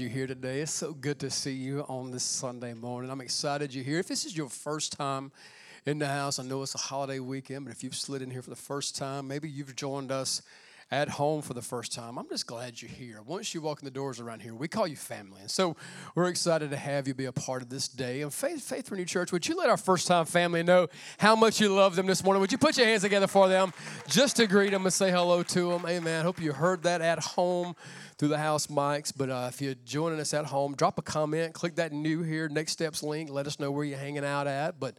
you're here today. It's so good to see you on this Sunday morning. I'm excited you're here. If this is your first time in the house, I know it's a holiday weekend, but if you've slid in here for the first time, maybe you've joined us at home for the first time, I'm just glad you're here. Once you walk in the doors around here, we call you family. And so we're excited to have you be a part of this day. And Faith, Faith Renewed Church, would you let our first time family know how much you love them this morning? Would you put your hands together for them just to greet them and say hello to them? Amen. Hope you heard that at home through the house mics. But uh, if you're joining us at home, drop a comment, click that new here, next steps link, let us know where you're hanging out at. But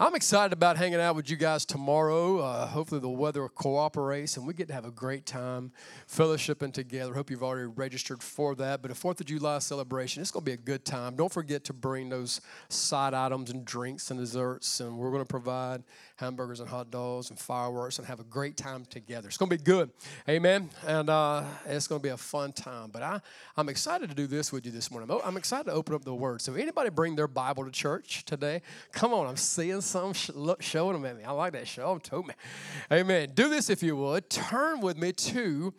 I'm excited about hanging out with you guys tomorrow. Uh, hopefully, the weather cooperates and we get to have a great time fellowshipping together. Hope you've already registered for that. But a 4th of July celebration, it's going to be a good time. Don't forget to bring those side items and drinks and desserts, and we're going to provide hamburgers and hot dogs and fireworks and have a great time together. It's going to be good. Amen. And uh, it's going to be a fun time. But I, I'm excited to do this with you this morning. I'm excited to open up the Word. So, anybody bring their Bible to church today? Come on, I'm seeing some sh- look, showing them at me. I like that show. Them told me. Amen. Do this if you would. Turn with me to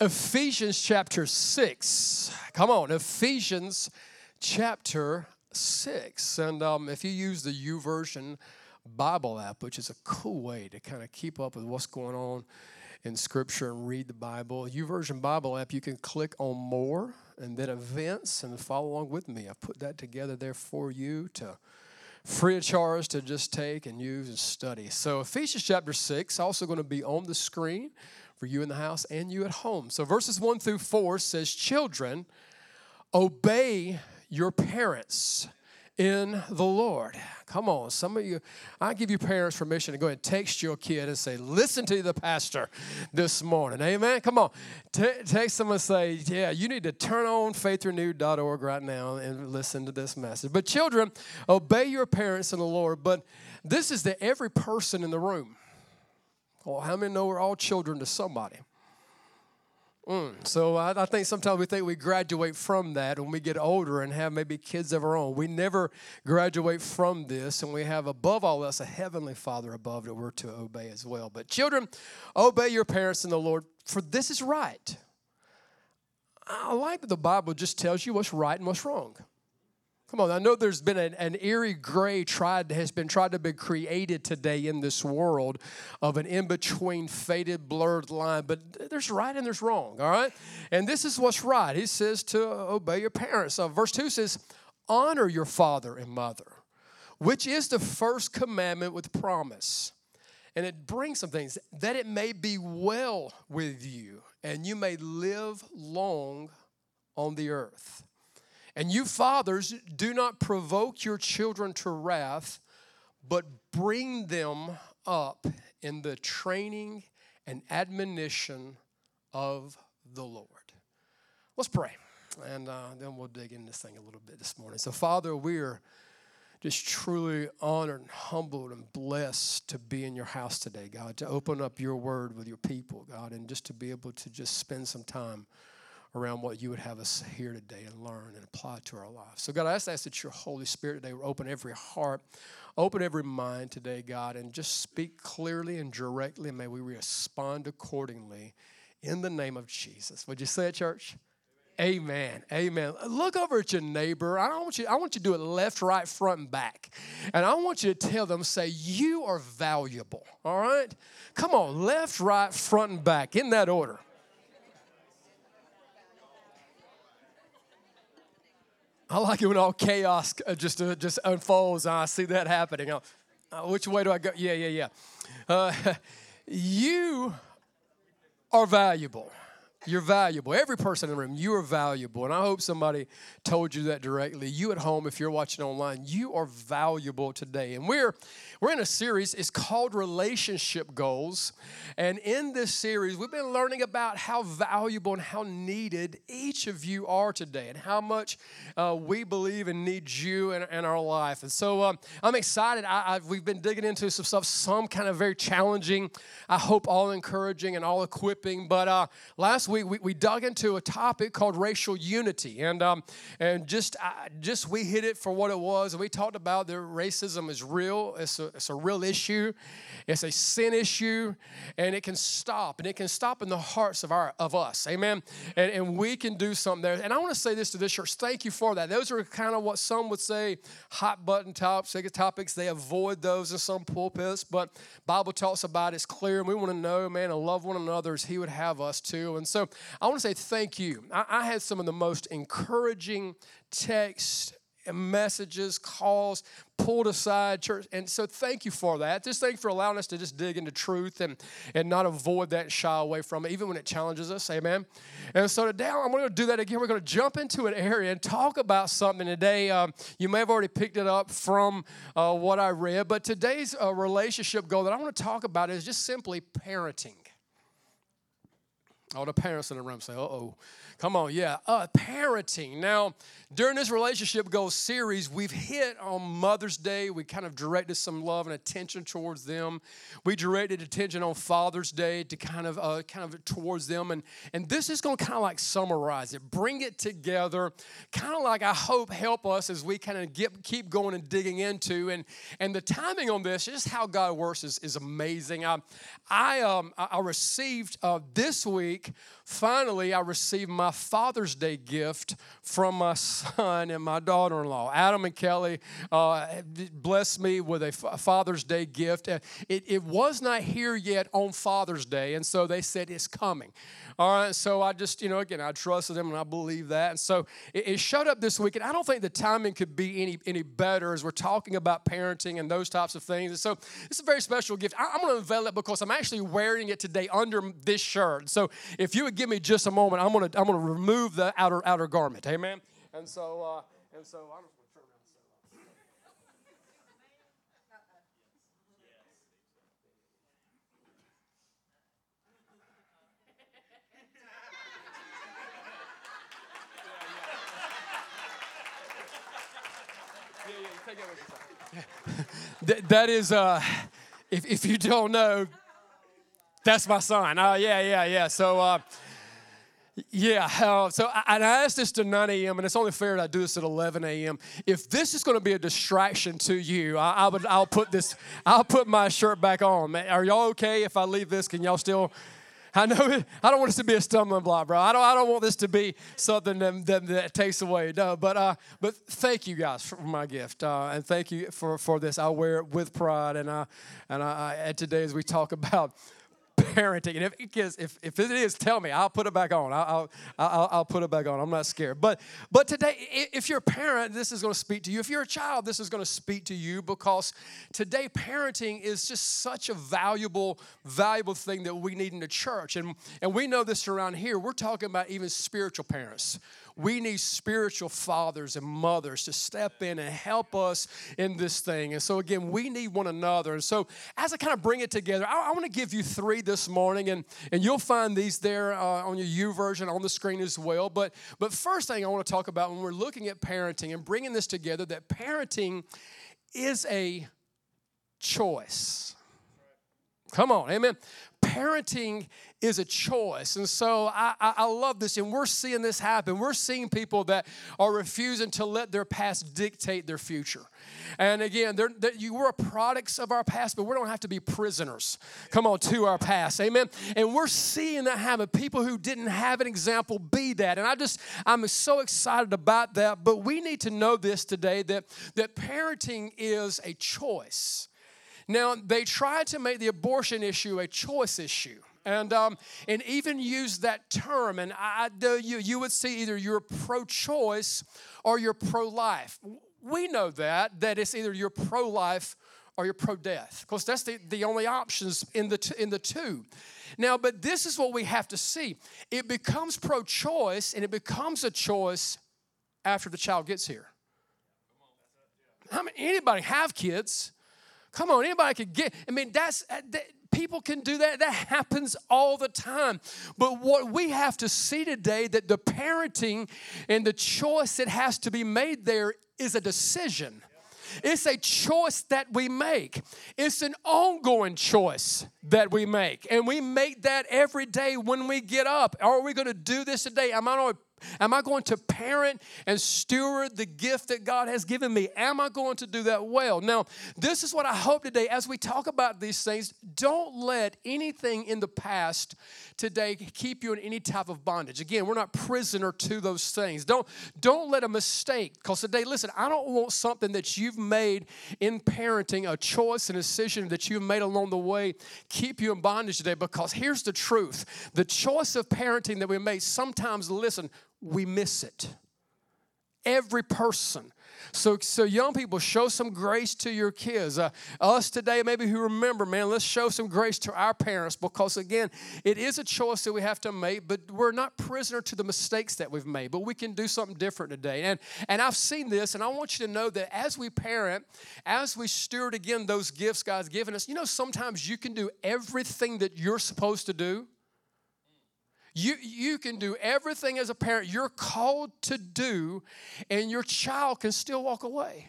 Ephesians chapter 6. Come on, Ephesians chapter 6. And um, if you use the YouVersion Bible app, which is a cool way to kind of keep up with what's going on in Scripture and read the Bible, YouVersion Bible app, you can click on more and then events and follow along with me. I put that together there for you to free of charge to just take and use and study. So, Ephesians chapter 6, also going to be on the screen for you in the house and you at home. So, verses 1 through 4 says, Children, obey your parents in the Lord. Come on, some of you, I give you parents permission to go ahead and text your kid and say, Listen to the pastor this morning. Amen. Come on. T- text them and say, Yeah, you need to turn on faithrenewed.org right now and listen to this message. But children, obey your parents in the Lord. But this is to every person in the room. Well, how many know we're all children to somebody? Mm. So I, I, think sometimes we think we graduate from that when we get older and have maybe kids of our own. We never graduate from this, and we have above all else a heavenly Father above that we're to obey as well. But children, obey your parents in the Lord, for this is right. I like that the Bible just tells you what's right and what's wrong. Come on, I know there's been an, an, eerie gray tried has been tried to be created today in this world of an in-between faded, blurred line, but there's right and there's wrong, all right? And this is what's right. He says to obey your parents. Uh, verse 2 says, honor your father and mother, which is the first commandment with promise. And it brings some things that it may be well with you and you may live long on the earth. And you fathers, do not provoke your children to wrath, but bring them up in the training and admonition of the Lord. Let's pray, and uh, then we'll dig into this thing a little bit this morning. So, Father, we're just truly honored and humbled and blessed to be in your house today, God, to open up your word with your people, God, and just to be able to just spend some time around what you would have us hear today and learn and apply to our lives. So, God, I ask that your Holy Spirit today will open every heart, open every mind today, God, and just speak clearly and directly, and may we respond accordingly in the name of Jesus. Would you say it, church? Amen. Amen. Look over at your neighbor. I want you, I want you to do it left, right, front, and back. And I want you to tell them, say, you are valuable. All right? Come on, left, right, front, and back in that order. I like it when all chaos uh, just uh, just unfolds. I see that happening. Uh, which way do I go? Yeah, yeah, yeah. Uh, you are valuable. You're valuable. Every person in the room, you are valuable. And I hope somebody told you that directly. You at home, if you're watching online, you are valuable today. And we're we're in a series, it's called Relationship Goals. And in this series, we've been learning about how valuable and how needed each of you are today and how much uh, we believe and need you in, in our life. And so um, I'm excited. I, we've been digging into some stuff, some kind of very challenging, I hope all encouraging and all equipping. But uh, last week, we, we dug into a topic called racial unity. And, um, and just, uh, just we hit it for what it was. And we talked about that racism is real. It's a it's a real issue. It's a sin issue, and it can stop, and it can stop in the hearts of our of us. Amen. And, and we can do something there. And I want to say this to this church. Thank you for that. Those are kind of what some would say hot button topics. Topics they avoid those in some pulpits, but Bible talks about it's clear, and we want to know, man, and love one another as He would have us too. And so I want to say thank you. I, I had some of the most encouraging texts messages, calls, pulled aside church. And so thank you for that. Just thank you for allowing us to just dig into truth and, and not avoid that shy away from it, even when it challenges us. Amen. And so today I'm going to do that again. We're going to jump into an area and talk about something today. Um, you may have already picked it up from uh, what I read, but today's uh, relationship goal that I want to talk about is just simply parenting. All the parents in the room say, uh oh. Come on, yeah. Uh, parenting. Now, during this relationship goals series, we've hit on Mother's Day. We kind of directed some love and attention towards them. We directed attention on Father's Day to kind of uh, kind of towards them, and and this is going to kind of like summarize it, bring it together, kind of like I hope help us as we kind of get keep going and digging into and and the timing on this, just how God works is, is amazing. I I um I received uh, this week finally I received my Father's Day gift from my son and my daughter in law. Adam and Kelly uh, blessed me with a Father's Day gift. It, it was not here yet on Father's Day, and so they said it's coming. All right, so I just, you know, again, I trusted them and I believe that. And so it, it showed up this week, and I don't think the timing could be any, any better as we're talking about parenting and those types of things. And so it's a very special gift. I, am going to unveil it because I'm actually wearing it today under this shirt. So if you would give me just a moment, I'm to I'm to remove the outer outer garment. Amen. And so, uh, and so I'm that is, uh, if, if you don't know, that's my son. Oh, yeah, yeah, yeah. So, uh, yeah, uh, so I, I asked this to 9 a.m., and it's only fair that I do this at 11 a.m. If this is going to be a distraction to you, I, I, would, I'll put this, I'll put my shirt back on. Are y'all okay if I leave this? Can y'all still? I know I don't want this to be a stumbling block, bro. I don't, I don't want this to be something that, that, that takes away. No, but uh, but thank you guys for my gift, uh, and thank you for, for this. I wear it with pride, and uh, and I, and today as we talk about parenting. And if it is, if, if it is, tell me. I'll put it back on. I'll, I'll, I'll put it back on. I'm not scared. But, but today, if you're a parent, this is going to speak to you. If you're a child, this is going to speak to you because today parenting is just such a valuable, valuable thing that we need in the church. And, and we know this around here. We're talking about even spiritual parents we need spiritual fathers and mothers to step in and help us in this thing. And so, again, we need one another. And so, as I kind of bring it together, I, I want to give you three this morning, and, and you'll find these there uh, on your YouVersion on the screen as well. But, but first thing I want to talk about when we're looking at parenting and bringing this together, that parenting is a choice. Come on, amen parenting is a choice. And so I, I, I, love this. And we're seeing this happen. We're seeing people that are refusing to let their past dictate their future. And again, they're, they're, you were products of our past, but we don't have to be prisoners. Come on, to our past. Amen. And we're seeing that happen. People who didn't have an example be that. And I just, I'm so excited about that. But we need to know this today that, that parenting is a choice. Now, they tried to make the abortion issue a choice issue. And, um, and even use that term, and I, you, you would see either you're pro choice or you're pro life. We know that, that it's either you're pro life or you're pro death because that's the, the only options in the, t- in the two. Now, but this is what we have to see it becomes pro choice and it becomes a choice after the child gets here. How many, anybody have kids? Come on, anybody could get. I mean, that's uh, that, people can do that. That happens all the time. But what we have to see today that the parenting and the choice that has to be made there is a decision. It's a choice that we make. It's an ongoing choice that we make. And we make that every day when we get up. Are we going to do this today? Am I going to Am I going to parent and steward the gift that God has given me? Am I going to do that well? Now, this is what I hope today as we talk about these things. Don't let anything in the past today keep you in any type of bondage. Again, we're not prisoner to those things. Don't don't let a mistake because today, listen, I don't want something that you've made in parenting, a choice and decision that you've made along the way, keep you in bondage today. Because here's the truth: the choice of parenting that we make sometimes, listen, we miss it. Every person. So, so young people, show some grace to your kids. Uh, us today, maybe who remember, man, let's show some grace to our parents because, again, it is a choice that we have to make, but we're not prisoner to the mistakes that we've made, but we can do something different today. And, and I've seen this, and I want you to know that as we parent, as we steward again those gifts God's given us, you know, sometimes you can do everything that you're supposed to do you, you can do everything as a parent you're called to do, and your child can still walk away.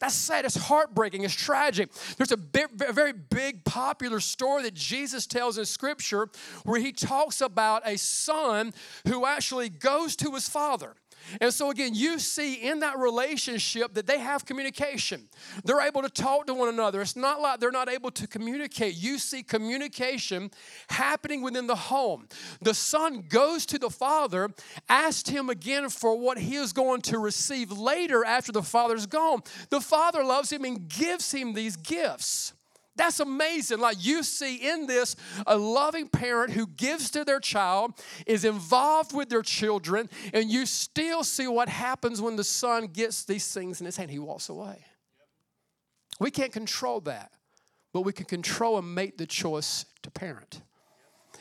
That's sad. It's heartbreaking. It's tragic. There's a, a very big, popular story that Jesus tells in Scripture where he talks about a son who actually goes to his father. And so, again, you see in that relationship that they have communication. They're able to talk to one another. It's not like they're not able to communicate. You see communication happening within the home. The son goes to the father, asks him again for what he is going to receive later after the father's gone. The father loves him and gives him these gifts. That's amazing. Like you see in this a loving parent who gives to their child, is involved with their children, and you still see what happens when the son gets these things in his hand. He walks away. We can't control that, but we can control and make the choice to parent.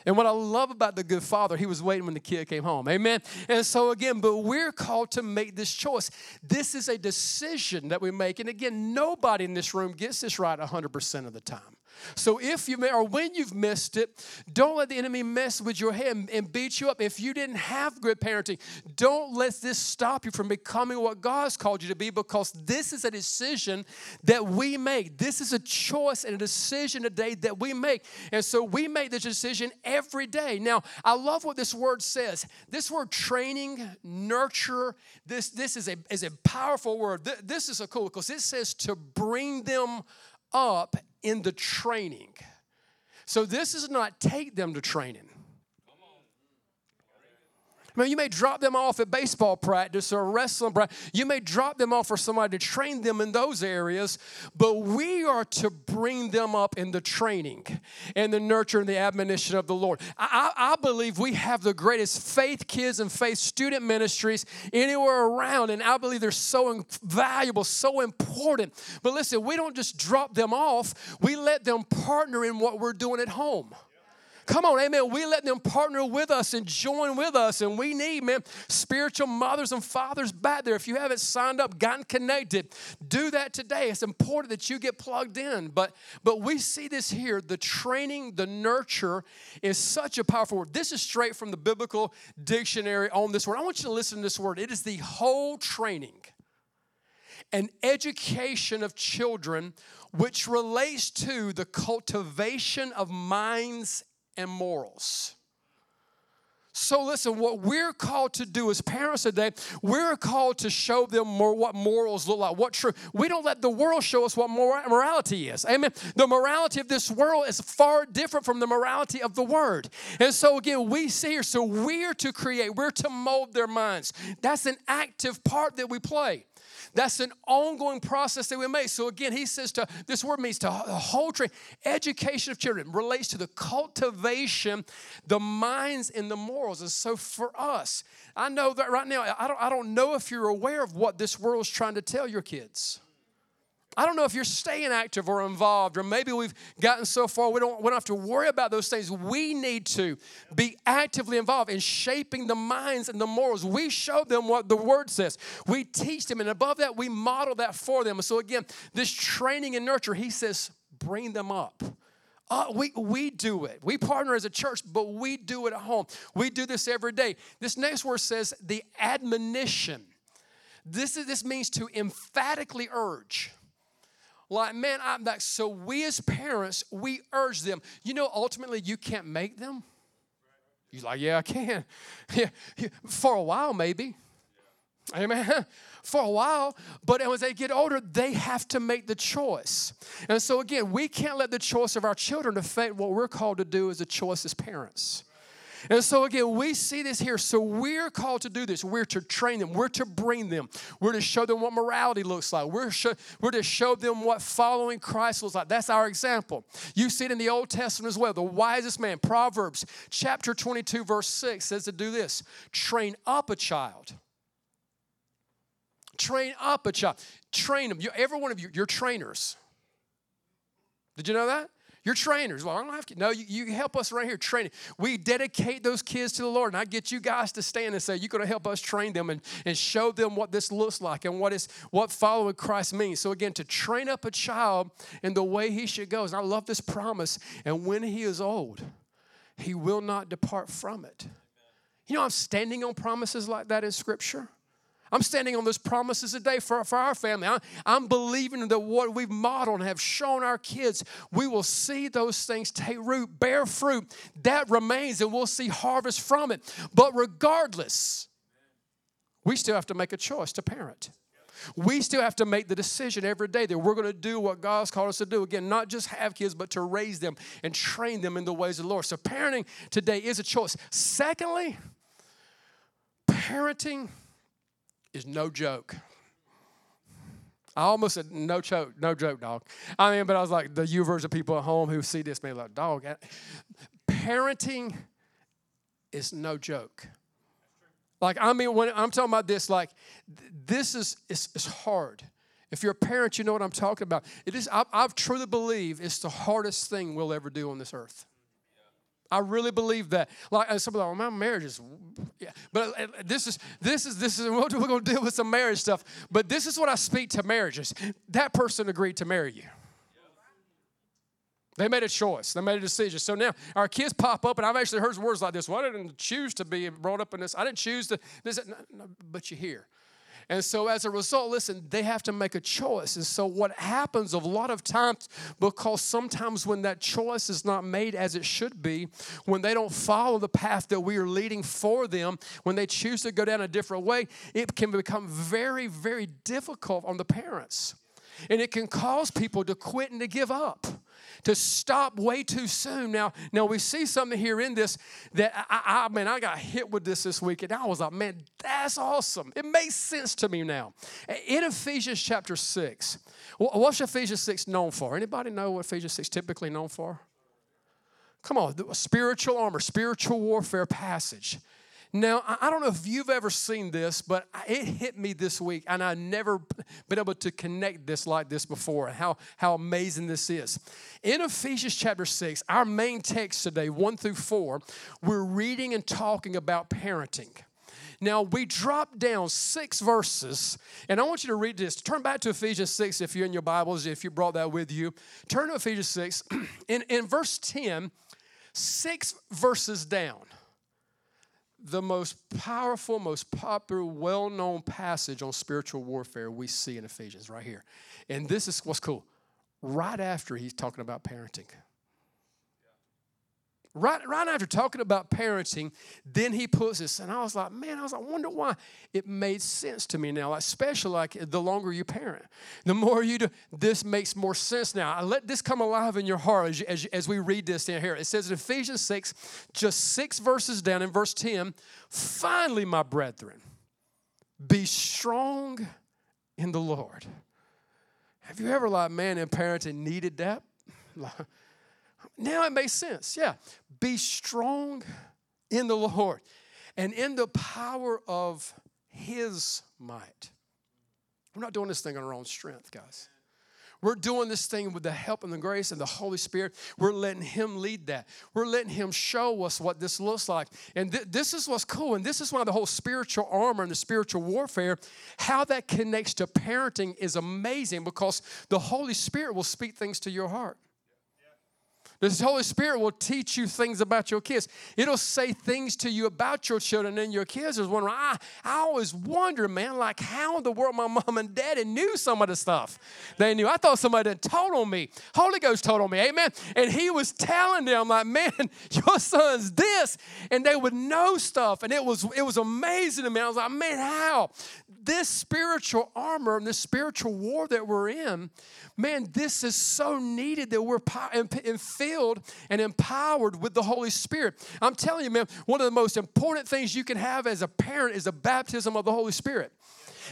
And what I love about the good father, he was waiting when the kid came home. Amen. And so, again, but we're called to make this choice. This is a decision that we make. And again, nobody in this room gets this right 100% of the time. So if you may, or when you've missed it, don't let the enemy mess with your head and beat you up. If you didn't have good parenting, don't let this stop you from becoming what God's called you to be because this is a decision that we make. This is a choice and a decision today that we make. And so we make this decision every day. Now, I love what this word says. This word training, nurture, this, this is, a, is a powerful word. This is a cool because it says to bring them up in the training. So this is not take them to training. I mean, you may drop them off at baseball practice or wrestling practice. You may drop them off for somebody to train them in those areas, but we are to bring them up in the training and the nurture and the admonition of the Lord. I, I believe we have the greatest faith kids and faith student ministries anywhere around, and I believe they're so valuable, so important. But listen, we don't just drop them off, we let them partner in what we're doing at home. Come on, amen. We let them partner with us and join with us. And we need, man, spiritual mothers and fathers back there. If you haven't signed up, gotten connected, do that today. It's important that you get plugged in. But but we see this here. The training, the nurture is such a powerful word. This is straight from the biblical dictionary on this word. I want you to listen to this word. It is the whole training and education of children which relates to the cultivation of minds and morals. So listen, what we're called to do as parents today, we're called to show them more what morals look like, what true. We don't let the world show us what morality is. Amen. The morality of this world is far different from the morality of the word. And so again, we see here, so we're to create, we're to mold their minds. That's an active part that we play. That's an ongoing process that we make. So again, he says to this word means to the whole train. Education of children relates to the cultivation, the minds and the morals. And so for us, I know that right now, I don't, I don't know if you're aware of what this world is trying to tell your kids. I don't know if you're staying active or involved, or maybe we've gotten so far we don't, we don't have to worry about those things. We need to be actively involved in shaping the minds and the morals. We show them what the word says, we teach them, and above that, we model that for them. So, again, this training and nurture, he says, bring them up. Uh, we, we do it. We partner as a church, but we do it at home. We do this every day. This next word says the admonition. This, is, this means to emphatically urge. Like, man, I'm like, so we as parents, we urge them. You know, ultimately, you can't make them. You're like, yeah, I can. Yeah, for a while, maybe. Amen. For a while, but as they get older, they have to make the choice. And so, again, we can't let the choice of our children affect what we're called to do as a choice as parents. And so, again, we see this here. So, we're called to do this. We're to train them, we're to bring them, we're to show them what morality looks like, we're, we're to show them what following Christ looks like. That's our example. You see it in the Old Testament as well. The wisest man, Proverbs chapter 22, verse 6 says to do this train up a child. Train up a child. Train them. You, every one of you, you're trainers. Did you know that? You're trainers. Well, I don't have to. No, you, you help us right here training. We dedicate those kids to the Lord. And I get you guys to stand and say, You're going to help us train them and, and show them what this looks like and what is what following Christ means. So again, to train up a child in the way he should go. And I love this promise. And when he is old, he will not depart from it. You know, I'm standing on promises like that in Scripture. I'm standing on those promises today for, for our family. I, I'm believing that what we've modeled and have shown our kids, we will see those things take root, bear fruit. That remains, and we'll see harvest from it. But regardless, we still have to make a choice to parent. We still have to make the decision every day that we're going to do what God's called us to do. Again, not just have kids, but to raise them and train them in the ways of the Lord. So, parenting today is a choice. Secondly, parenting is no joke. I almost said no joke, no joke, dog. I mean, but I was like the YouVersion of people at home who see this may like, dog. Eh, parenting is no joke. Like I mean, when I'm talking about this, like this is it's, it's hard. If you're a parent, you know what I'm talking about. It is. I, I truly believe it's the hardest thing we'll ever do on this earth. I really believe that. Like some people, are like, well, my marriage is, yeah. But uh, this is this is this is we're going to deal with some marriage stuff. But this is what I speak to marriages. That person agreed to marry you. They made a choice. They made a decision. So now our kids pop up, and I've actually heard words like this. Well, I didn't choose to be brought up in this. I didn't choose to. This, no, no, but you hear. And so, as a result, listen, they have to make a choice. And so, what happens a lot of times, because sometimes when that choice is not made as it should be, when they don't follow the path that we are leading for them, when they choose to go down a different way, it can become very, very difficult on the parents. And it can cause people to quit and to give up to stop way too soon. Now, now we see something here in this that I, I mean, I got hit with this this week, and I was like, man, that's awesome. It makes sense to me now. In Ephesians chapter six, what's Ephesians six known for? Anybody know what Ephesians six typically known for? Come on, spiritual armor, spiritual warfare passage. Now, I don't know if you've ever seen this, but it hit me this week, and I've never been able to connect this like this before, how, how amazing this is. In Ephesians chapter 6, our main text today, 1 through 4, we're reading and talking about parenting. Now, we drop down six verses, and I want you to read this. Turn back to Ephesians 6 if you're in your Bibles, if you brought that with you. Turn to Ephesians 6. In, in verse 10, six verses down, the most powerful, most popular, well known passage on spiritual warfare we see in Ephesians right here. And this is what's cool. Right after he's talking about parenting. Right, right after talking about parenting, then he puts this, and I was like, man, I was like, wonder why it made sense to me now. Like, especially like the longer you parent, the more you do, this makes more sense now. I let this come alive in your heart as, as, as we read this down here. It says in Ephesians 6, just six verses down in verse 10, finally, my brethren, be strong in the Lord. Have you ever, like, man, in parenting needed that? Now it makes sense. Yeah. Be strong in the Lord and in the power of His might. We're not doing this thing on our own strength, guys. We're doing this thing with the help and the grace and the Holy Spirit. We're letting Him lead that. We're letting Him show us what this looks like. And th- this is what's cool. And this is why the whole spiritual armor and the spiritual warfare, how that connects to parenting is amazing because the Holy Spirit will speak things to your heart. The Holy Spirit will teach you things about your kids. It'll say things to you about your children and your kids. Is wondering, I, I always wonder, man, like how in the world my mom and daddy knew some of the stuff they knew. I thought somebody had told on me. Holy Ghost told on me, amen. And he was telling them, like, man, your son's this. And they would know stuff. And it was it was amazing to me. I was like, man, how? This spiritual armor and this spiritual war that we're in man, this is so needed that we're filled and empowered with the Holy Spirit. I'm telling you, man, one of the most important things you can have as a parent is a baptism of the Holy Spirit.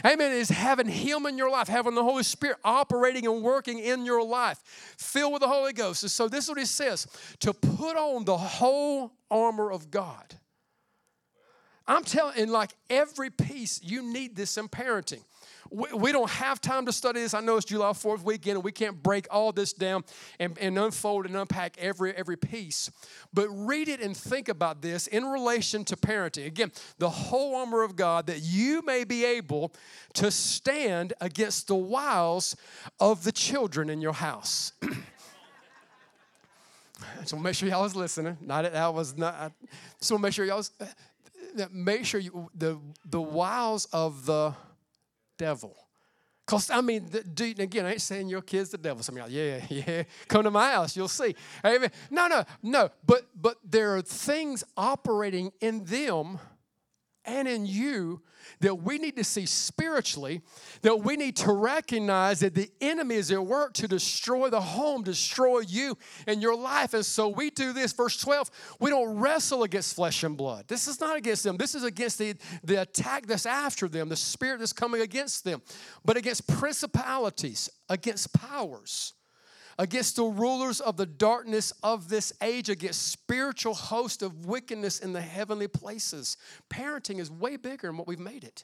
Amen. Is having Him in your life, having the Holy Spirit operating and working in your life, filled with the Holy Ghost. And so, this is what He says to put on the whole armor of God. I'm telling, in like every piece, you need this in parenting we, we don't have time to study this. I know it's July 4th weekend and we can't break all this down and, and unfold and unpack every, every piece. But read it and think about this in relation to parenting. Again, the whole armor of God that you may be able to stand against the wiles of the children in your house. so make sure y'all was listening. Not that was not. So make sure y'all was, uh, make sure you the the wiles of the devil. Because, I mean, dude, again, I ain't saying your kid's the devil. Some of y'all, yeah, yeah, come to my house, you'll see. Amen. No, no, no. But, but there are things operating in them and in you that we need to see spiritually, that we need to recognize that the enemy is at work to destroy the home, destroy you and your life. And so we do this. Verse 12, we don't wrestle against flesh and blood. This is not against them. This is against the, the attack that's after them, the spirit that's coming against them, but against principalities, against powers against the rulers of the darkness of this age, against spiritual host of wickedness in the heavenly places. Parenting is way bigger than what we've made it.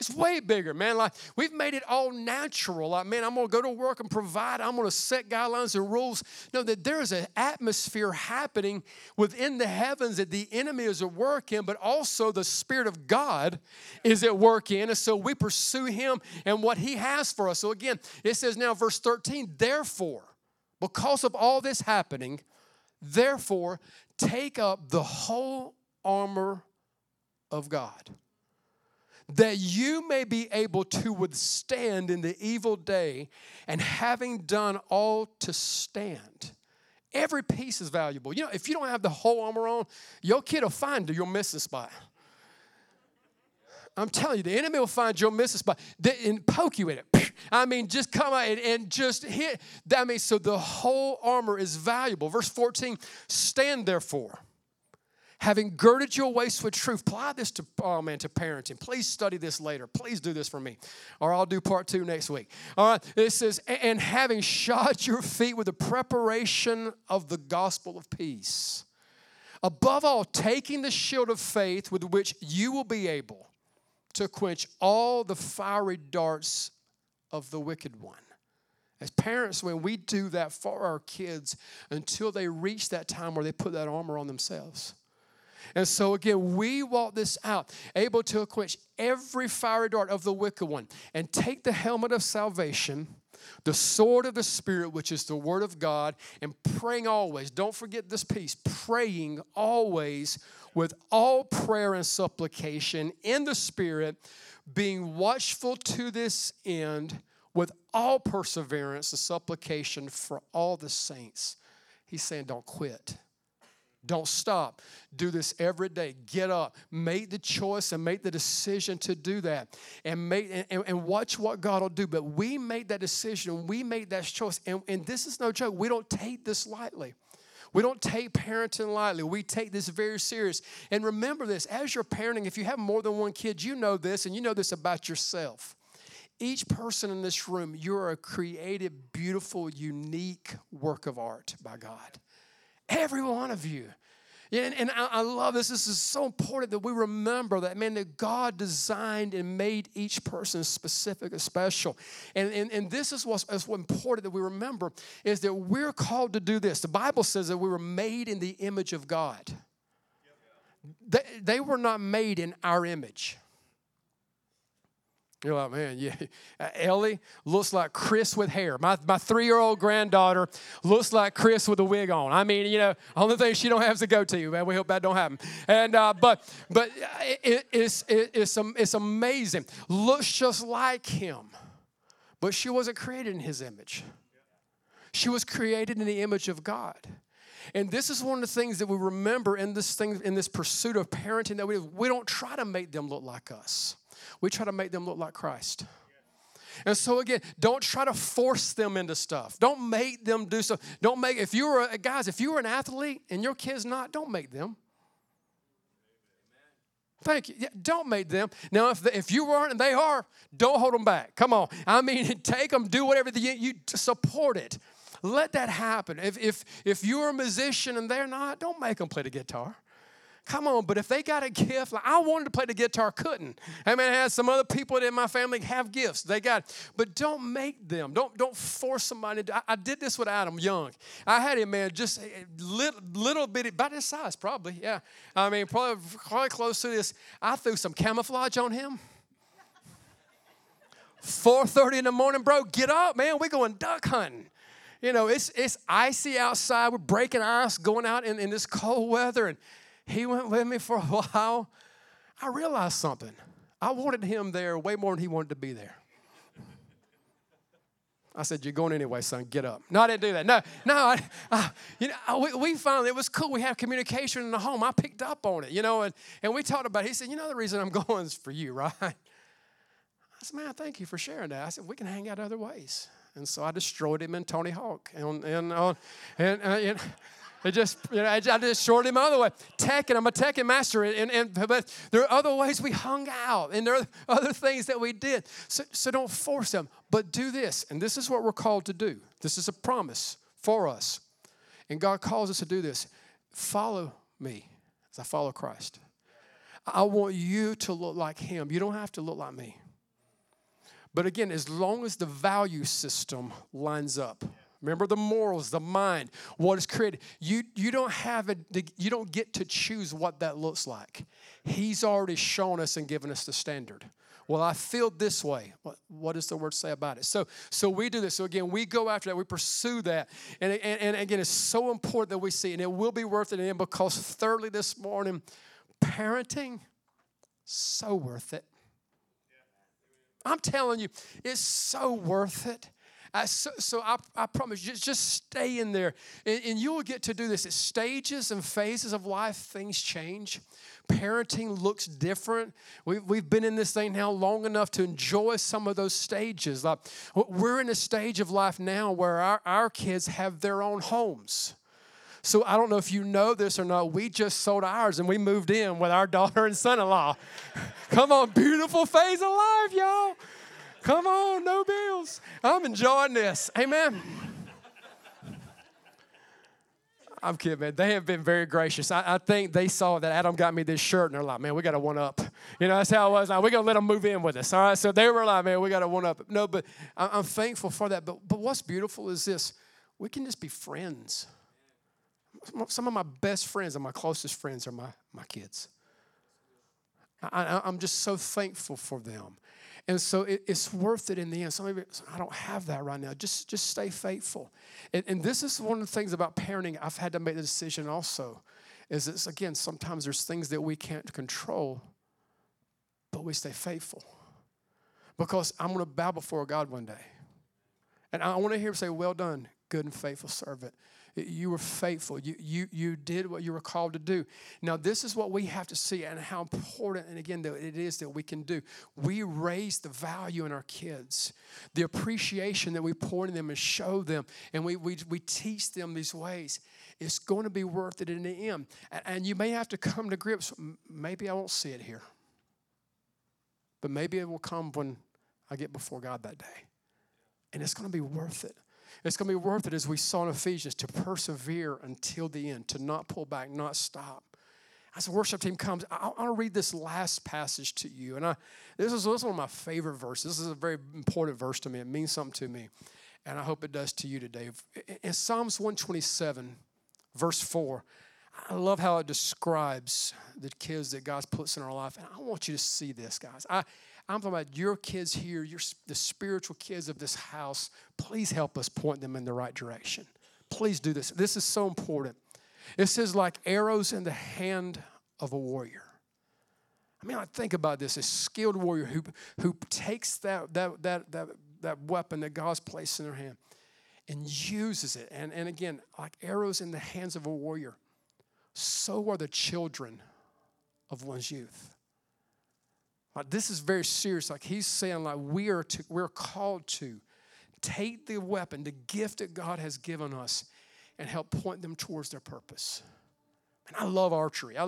It's way bigger, man. Like we've made it all natural. Like, man, I'm gonna go to work and provide. I'm gonna set guidelines and rules. No, that there is an atmosphere happening within the heavens that the enemy is at work in, but also the Spirit of God is at work in. And so we pursue him and what he has for us. So again, it says now, verse 13, therefore, because of all this happening, therefore, take up the whole armor of God that you may be able to withstand in the evil day, and having done all to stand. Every piece is valuable. You know, if you don't have the whole armor on, your kid will find your missing spot. I'm telling you, the enemy will find your missing spot and poke you in it. I mean, just come out and, and just hit. I mean, so the whole armor is valuable. Verse 14, stand therefore having girded your waist with truth. Apply this to, oh man, to parenting. Please study this later. Please do this for me, or I'll do part two next week. All right, it says, and having shod your feet with the preparation of the gospel of peace. Above all, taking the shield of faith with which you will be able to quench all the fiery darts of the wicked one. As parents, when we do that for our kids until they reach that time where they put that armor on themselves, and so, again, we walk this out, able to quench every fiery dart of the wicked one, and take the helmet of salvation, the sword of the Spirit, which is the Word of God, and praying always. Don't forget this piece praying always with all prayer and supplication in the Spirit, being watchful to this end with all perseverance and supplication for all the saints. He's saying, don't quit. Don't stop. Do this every day. Get up. Make the choice and make the decision to do that. And make and, and watch what God will do. But we made that decision. We made that choice. And, and this is no joke. We don't take this lightly. We don't take parenting lightly. We take this very serious. And remember this as you're parenting, if you have more than one kid, you know this and you know this about yourself. Each person in this room, you're a creative, beautiful, unique work of art by God. Every one of you. And, and I, I love this. This is so important that we remember that, man, that God designed and made each person specific and special. And, and, and this is what's, what's important that we remember is that we're called to do this. The Bible says that we were made in the image of God. They, they were not made in our image. You're like, man, yeah. Uh, Ellie looks like Chris with hair. My, my three year old granddaughter looks like Chris with a wig on. I mean, you know, only thing she don't have is a goatee. Man, we hope that don't happen. And uh, but but it, it's it, it's it's amazing. Looks just like him, but she wasn't created in his image. She was created in the image of God. And this is one of the things that we remember in this thing, in this pursuit of parenting that we we don't try to make them look like us. We try to make them look like Christ. And so again, don't try to force them into stuff. Don't make them do stuff. Don't make if you were guys, if you were an athlete and your kid's not, don't make them. Thank you. Yeah, don't make them. Now, if, the, if you weren't and they are, don't hold them back. Come on. I mean, take them, do whatever the, you support it. Let that happen. If, if, if you're a musician and they're not, don't make them play the guitar. Come on, but if they got a gift, like I wanted to play the guitar, couldn't. I mean, I had some other people in my family have gifts. They got, but don't make them. Don't don't force somebody. To, I, I did this with Adam Young. I had him, man, just eh, eh, a little, little bit about his size, probably. Yeah, I mean, probably, probably close to this. I threw some camouflage on him. 4:30 in the morning, bro. Get up, man. We're going duck hunting. You know, it's it's icy outside. We're breaking ice, going out in, in this cold weather, and he went with me for a while. I realized something. I wanted him there way more than he wanted to be there. I said, You're going anyway, son. Get up. No, I didn't do that. No, no. I, I, you know, we, we found it was cool. We had communication in the home. I picked up on it, you know, and, and we talked about it. He said, You know, the reason I'm going is for you, right? I said, Man, thank you for sharing that. I said, We can hang out other ways. And so I destroyed him in Tony Hawk. And, and, uh, and, uh, and it just, you know, I just shorted him other way. Tech, and I'm a tech master. And, and, but there are other ways we hung out, and there are other things that we did. So, so don't force them, but do this. And this is what we're called to do. This is a promise for us. And God calls us to do this. Follow me as I follow Christ. I want you to look like Him. You don't have to look like me. But again, as long as the value system lines up. Remember the morals, the mind, what is created. You, you don't have it, you don't get to choose what that looks like. He's already shown us and given us the standard. Well, I feel this way. What, what does the word say about it? So, so we do this. So again, we go after that. We pursue that. And, and, and again, it's so important that we see, and it will be worth it. And because thirdly, this morning, parenting, so worth it. I'm telling you, it's so worth it. So, so I, I, promise, just, just stay in there. And, and you will get to do this. At stages and phases of life, things change. Parenting looks different. We've, we've been in this thing now long enough to enjoy some of those stages. Like, we're in a stage of life now where our, our kids have their own homes. So I don't know if you know this or not. We just sold ours and we moved in with our daughter and son in law. Come on, beautiful phase of life, y'all. Come on, no bills. I'm enjoying this. Amen. I'm kidding, man. They have been very gracious. I, I, think they saw that Adam got me this shirt, and they're like, man, we got to one up. You know, that's how it was. Now, we're going to let them move in with us. All right. So they were like, man, we got to one up. No, but I'm thankful for that. But, but what's beautiful is this we can just be friends. Some of my best friends and my closest friends are my, my kids. I, I'm just so thankful for them. And so it, it's worth it in the end. Some of you, I don't have that right now. Just, just stay faithful. And, and this is one of the things about parenting I've had to make the decision also. Is it's again, sometimes there's things that we can't control, but we stay faithful. Because I'm going to bow before God one day. And I want to hear him say, Well done, good and faithful servant. You were faithful. You, you, you did what you were called to do. Now, this is what we have to see and how important, and again, that it is that we can do. We raise the value in our kids, the appreciation that we pour in them and show them, and we, we, we teach them these ways. It's going to be worth it in the end. And you may have to come to grips. Maybe I won't see it here, but maybe it will come when I get before God that day. And it's going to be worth it. It's going to be worth it, as we saw in Ephesians, to persevere until the end, to not pull back, not stop. As the worship team comes, I, want to read this last passage to you. And I, this, is, this is one of my favorite verses. This is a very important verse to me. It means something to me. And I hope it does to you today. In Psalms 127, verse 4, I love how it describes the kids that God puts in our life. And I want you to see this, guys. I, I'm talking about your kids here, your, the spiritual kids of this house. Please help us point them in the right direction. Please do this. This is so important. It says, like arrows in the hand of a warrior. I mean, I think about this a skilled warrior who, who takes that, that, that, that, that weapon that God's placed in their hand and uses it. And, and again, like arrows in the hands of a warrior, so are the children of one's youth. Like this is very serious. Like he's saying, like we are to, we're called to take the weapon, the gift that God has given us, and help point them towards their purpose. And I love archery. I,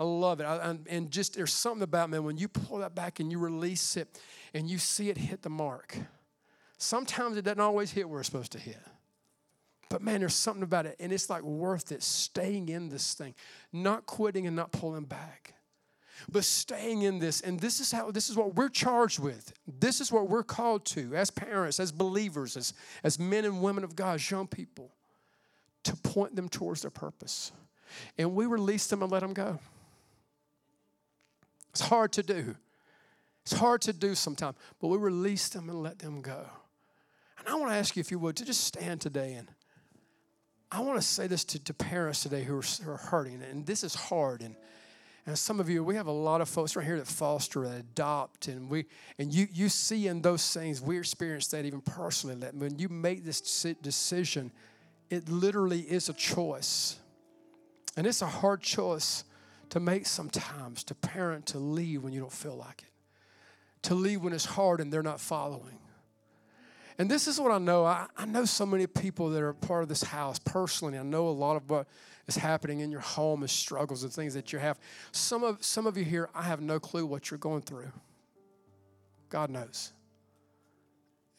I love it. I, and just there's something about man when you pull that back and you release it and you see it hit the mark. Sometimes it doesn't always hit where it's supposed to hit. But man, there's something about it, and it's like worth it staying in this thing, not quitting and not pulling back but staying in this. And this is how this is what we're charged with. This is what we're called to as parents, as believers, as, as men and women of God, as young people, to point them towards their purpose. And we release them and let them go. It's hard to do. It's hard to do sometimes, but we release them and let them go. And I want to ask you, if you would, to just stand today and I want to say this to, to parents today who are, who are hurting, and this is hard. And and some of you, we have a lot of folks right here that foster and adopt, and we and you you see in those things, we experience that even personally. That when you make this decision, it literally is a choice, and it's a hard choice to make sometimes to parent to leave when you don't feel like it, to leave when it's hard and they're not following. And this is what I know. I, I know so many people that are part of this house personally. I know a lot of what is happening in your home and struggles and things that you have. Some of, some of you here, I have no clue what you're going through. God knows.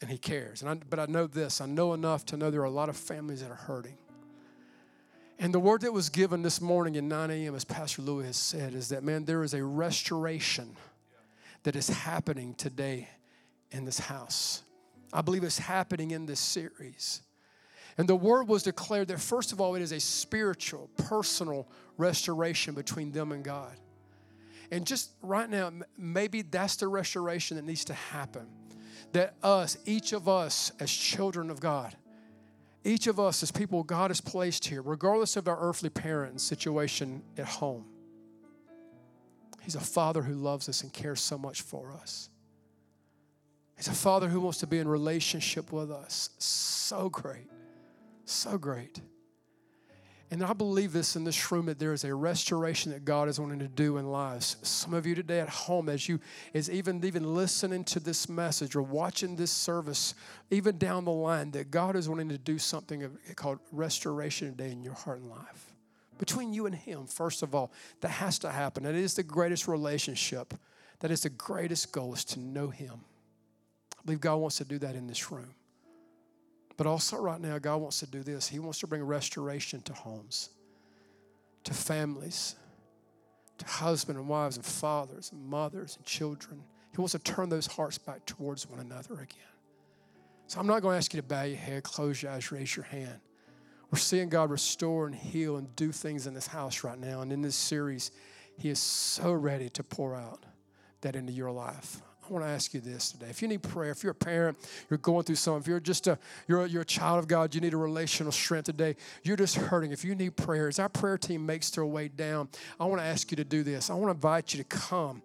And He cares. And I, but I know this I know enough to know there are a lot of families that are hurting. And the word that was given this morning at 9 a.m., as Pastor Louis has said, is that, man, there is a restoration that is happening today in this house. I believe it's happening in this series. And the word was declared that, first of all, it is a spiritual, personal restoration between them and God. And just right now, maybe that's the restoration that needs to happen. That us, each of us as children of God, each of us as people God has placed here, regardless of our earthly parent and situation at home, He's a father who loves us and cares so much for us. He's a father who wants to be in relationship with us. So great. So great. And I believe this in this room that there is a restoration that God is wanting to do in lives. Some of you today at home, as you is even even listening to this message or watching this service, even down the line, that God is wanting to do something called restoration today in your heart and life. Between you and Him, first of all, that has to happen. It is the greatest relationship. That is the greatest goal is to know Him. I believe God wants to do that in this room. But also, right now, God wants to do this. He wants to bring restoration to homes, to families, to husbands and wives and fathers and mothers and children. He wants to turn those hearts back towards one another again. So I'm not going to ask you to bow your head, close your eyes, raise your hand. We're seeing God restore and heal and do things in this house right now. And in this series, He is so ready to pour out that into your life. I want to ask you this today. If you need prayer, if you're a parent, you're going through something, if you're just a you're a, you're a child of God, you need a relational strength today. You're just hurting. If you need prayer, as our prayer team makes their way down, I want to ask you to do this. I want to invite you to come.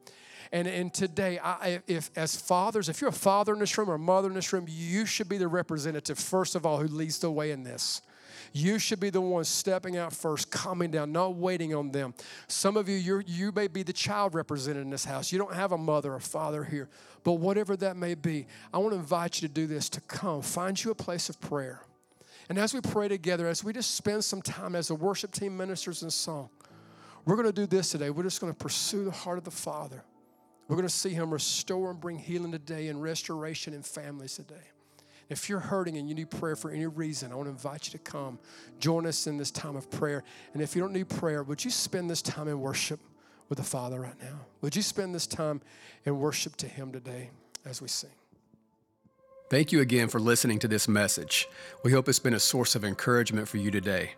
And, and today, I, if as fathers, if you're a father in this room or a mother in this room, you should be the representative, first of all, who leads the way in this. You should be the one stepping out first, coming down, not waiting on them. Some of you, you you may be the child represented in this house. You don't have a mother or father here, but whatever that may be, I want to invite you to do this to come, find you a place of prayer. And as we pray together, as we just spend some time as the worship team ministers in song, we're going to do this today. We're just going to pursue the heart of the Father. We're going to see Him restore and bring healing today and restoration in families today. If you're hurting and you need prayer for any reason, I want to invite you to come. Join us in this time of prayer. And if you don't need prayer, would you spend this time in worship with the Father right now? Would you spend this time in worship to Him today as we sing? Thank you again for listening to this message. We hope it's been a source of encouragement for you today.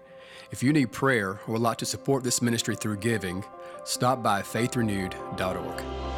If you need prayer or would like to support this ministry through giving, stop by faithrenewed.org.